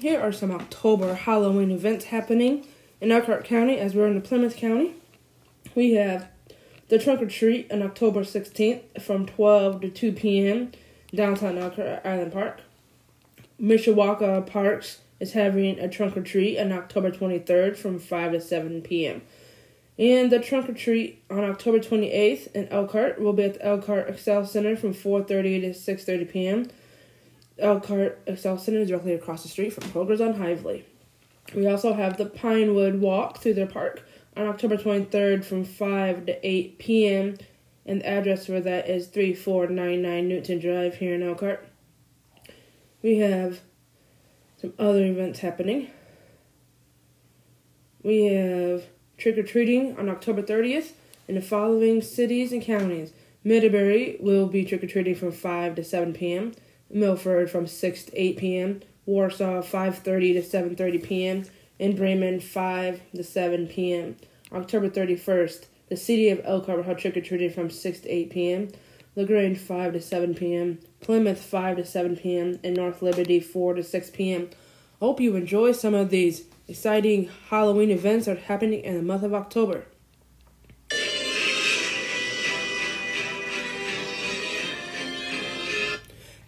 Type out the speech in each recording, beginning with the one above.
Here are some October Halloween events happening in Elkhart County as we're in the Plymouth County. We have the Trunk or Treat on October 16th from 12 to 2 p.m. downtown Elkhart Island Park. Mishawaka Parks is having a trunk or treat on October 23rd from 5 to 7 p.m. And the trunk or treat on October 28th in Elkhart will be at the Elkhart Excel Center from 4:30 to 6:30 p.m. Elkhart Excel Center is directly across the street from Kroger's on Hively. We also have the Pinewood Walk through their park on October 23rd from 5 to 8 p.m. And the address for that is 3499 Newton Drive here in Elkhart. We have some other events happening. We have trick or treating on October 30th in the following cities and counties. Middlebury will be trick or treating from 5 to 7 p.m. Milford from 6 to 8 p.m. Warsaw 5:30 to 7:30 p.m. and Bremen 5 to 7 p.m. October 31st, the city of Elkhart have trick or treating from 6 to 8 p.m. LaGrange 5 to 7 p.m. Plymouth 5 to 7 p.m. and North Liberty 4 to 6 p.m. Hope you enjoy some of these exciting Halloween events that are happening in the month of October.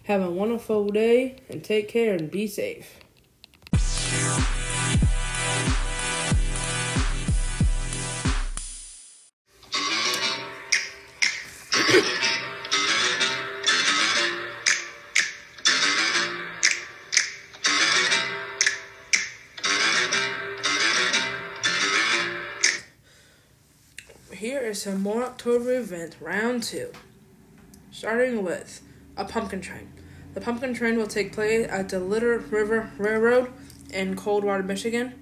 Have a wonderful day and take care and be safe. Here is some more October event, round two. Starting with a pumpkin train. The pumpkin train will take place at the Little River Railroad in Coldwater, Michigan.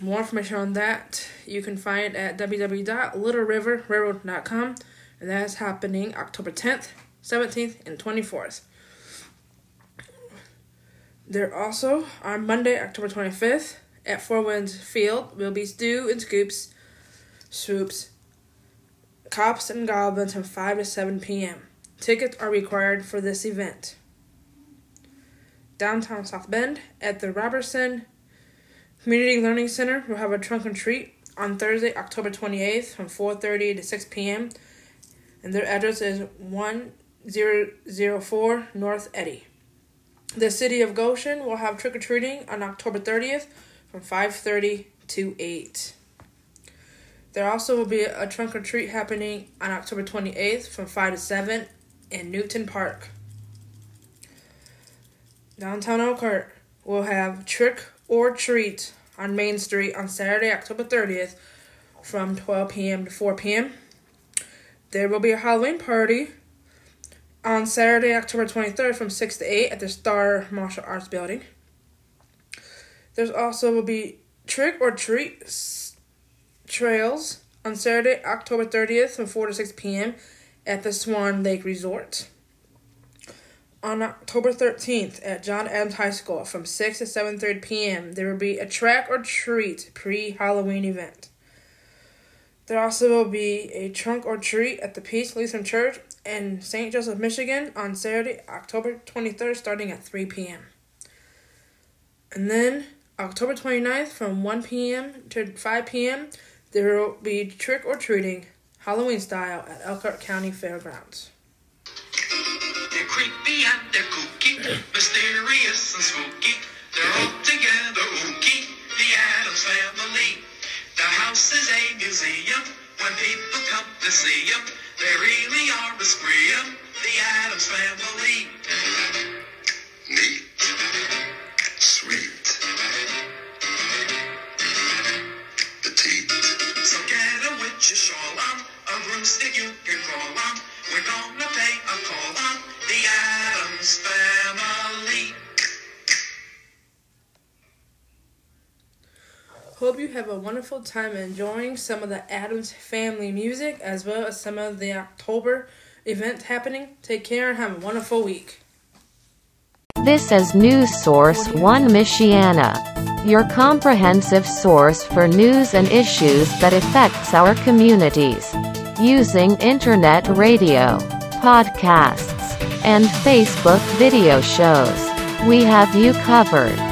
More information on that you can find at www.littleriverrailroad.com, and that is happening October 10th, 17th, and 24th. There also on Monday, October 25th, at Four Winds Field will be Stew and Scoops, Swoops, Cops and Goblins from 5 to 7 p.m. Tickets are required for this event. Downtown South Bend at the Robertson Community Learning Center will have a trunk and treat on Thursday, October 28th from 4:30 to 6 p.m. and their address is 1004 North Eddy. The city of Goshen will have trick or treating on October 30th from 5:30 to 8. There also will be a trunk or treat happening on October 28th from 5 to 7 in Newton Park. Downtown Elkhart will have Trick or Treat on Main Street on Saturday, October 30th from 12 p.m. to 4 p.m. There will be a Halloween party on Saturday, October 23rd from 6 to 8 at the Star Martial Arts Building. There's also will be Trick or Treat trails on Saturday, October 30th from 4 to 6 p.m. at the Swan Lake Resort. On October 13th at John Adams High School from 6 to 7:30 p.m. there will be a track or treat pre-Halloween event. There also will be a trunk or treat at the Peace Lutheran Church in St. Joseph, Michigan on Saturday, October 23rd starting at 3 p.m. And then October 29th from 1 p.m. to 5 p.m. there will be trick or treating Halloween style at Elkhart County Fairgrounds. They're creepy and they're kooky, mysterious and spooky. They're all together ooky, the Addams family. The house is a museum when people come to see them. They really are a spree 'em, the Addams family. You can crawl on. We're gonna pay a call on the Addams family. Hope you have a wonderful time enjoying some of the Addams family music as well as some of the October events happening. Take care and have a wonderful week. This is News Source One Michiana, your comprehensive source for news and issues that affects our communities. Using internet radio, podcasts, and Facebook video shows, we have you covered.